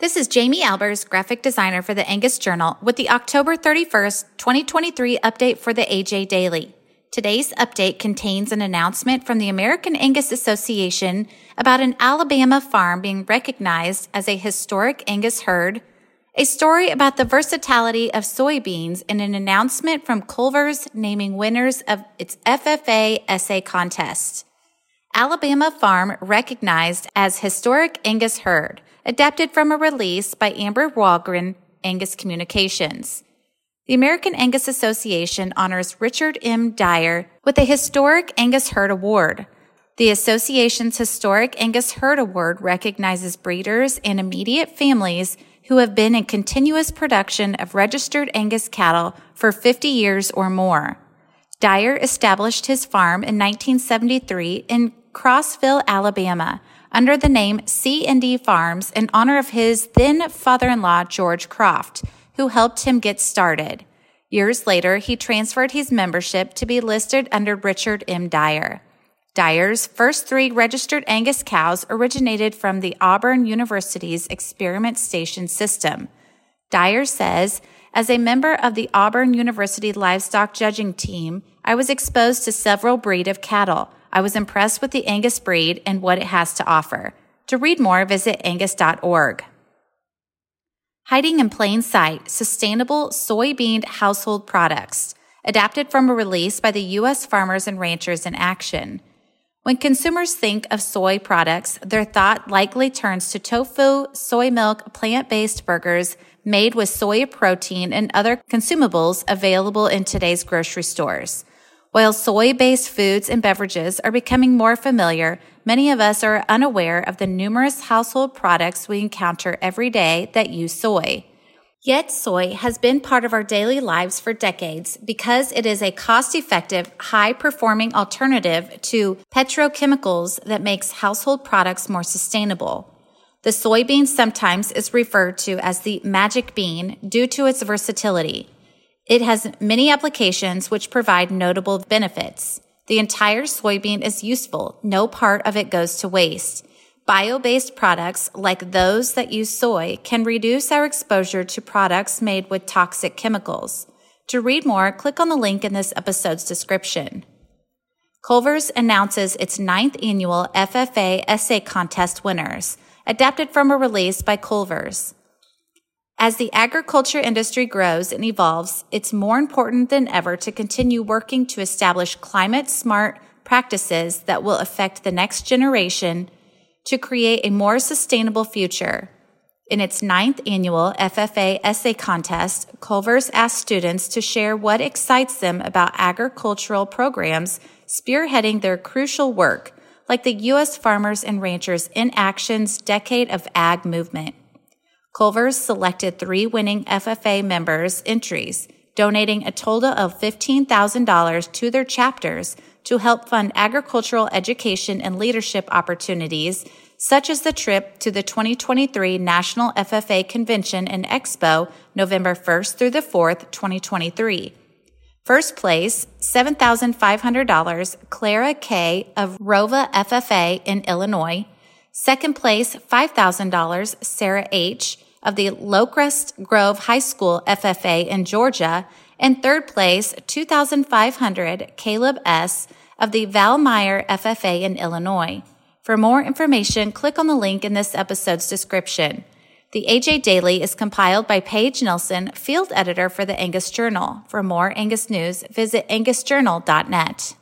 This is Jamie Albers, graphic designer for the Angus Journal, with the October 31st, 2023 update for the AJ Daily. Today's update contains an announcement from the American Angus Association about an Alabama farm being recognized as a historic Angus herd, a story about the versatility of soybeans, and an announcement from Culver's naming winners of its FFA essay contest. Alabama Farm recognized as historic Angus herd, adapted from a release by Amber Wahlgren, Angus Communications. The American Angus Association honors Richard M. Dyer with a Historic Angus Herd Award. The association's Historic Angus Herd Award recognizes breeders and immediate families who have been in continuous production of registered Angus cattle for 50 years or more. Dyer established his farm in 1973 in Crossville, Alabama, under the name C&D Farms in honor of his then father-in-law, George Croft, who helped him get started. Years later, he transferred his membership to be listed under Richard M. Dyer. Dyer's first three registered Angus cows originated from the Auburn University's Experiment Station system. Dyer says, as a member of the Auburn University livestock judging team, I was exposed to several breed of cattle. I was impressed with the Angus breed and what it has to offer. To read more, visit angus.org. Hiding in plain sight, sustainable soybean household products, adapted from a release by the U.S. Farmers and Ranchers in Action. When consumers think of soy products, their thought likely turns to tofu, soy milk, plant-based burgers made with soy protein and other consumables available in today's grocery stores. While soy-based foods and beverages are becoming more familiar, many of us are unaware of the numerous household products we encounter every day that use soy. Yet soy has been part of our daily lives for decades because it is a cost-effective, high-performing alternative to petrochemicals that makes household products more sustainable. The soybean sometimes is referred to as the magic bean due to its versatility. It has many applications which provide notable benefits. The entire soybean is useful. No part of it goes to waste. Bio-based products like those that use soy can reduce our exposure to products made with toxic chemicals. To read more, click on the link in this episode's description. Culver's announces its ninth annual FFA essay contest winners, adapted from a release by Culver's. As the agriculture industry grows and evolves, it's more important than ever to continue working to establish climate smart practices that will affect the next generation to create a more sustainable future. In its ninth annual FFA essay contest, Culver's asked students to share what excites them about agricultural programs spearheading their crucial work, like the U.S. Farmers and Ranchers in Action's Decade of Ag movement. Culver's selected three winning FFA members' entries, donating a total of $15,000 to their chapters to help fund agricultural education and leadership opportunities, such as the trip to the 2023 National FFA Convention and Expo, November 1st through the 4th, 2023. First place, $7,500, Clara K. of ROWVA FFA in Illinois. Second place, $5,000, Sarah H. of the Locust Grove High School FFA in Georgia. And third place, 2,500, Caleb S. of the Valmeyer FFA in Illinois. For more information, click on the link in this episode's description. The AJ Daily is compiled by Paige Nelson, field editor for the Angus Journal. For more Angus news, visit angusjournal.net.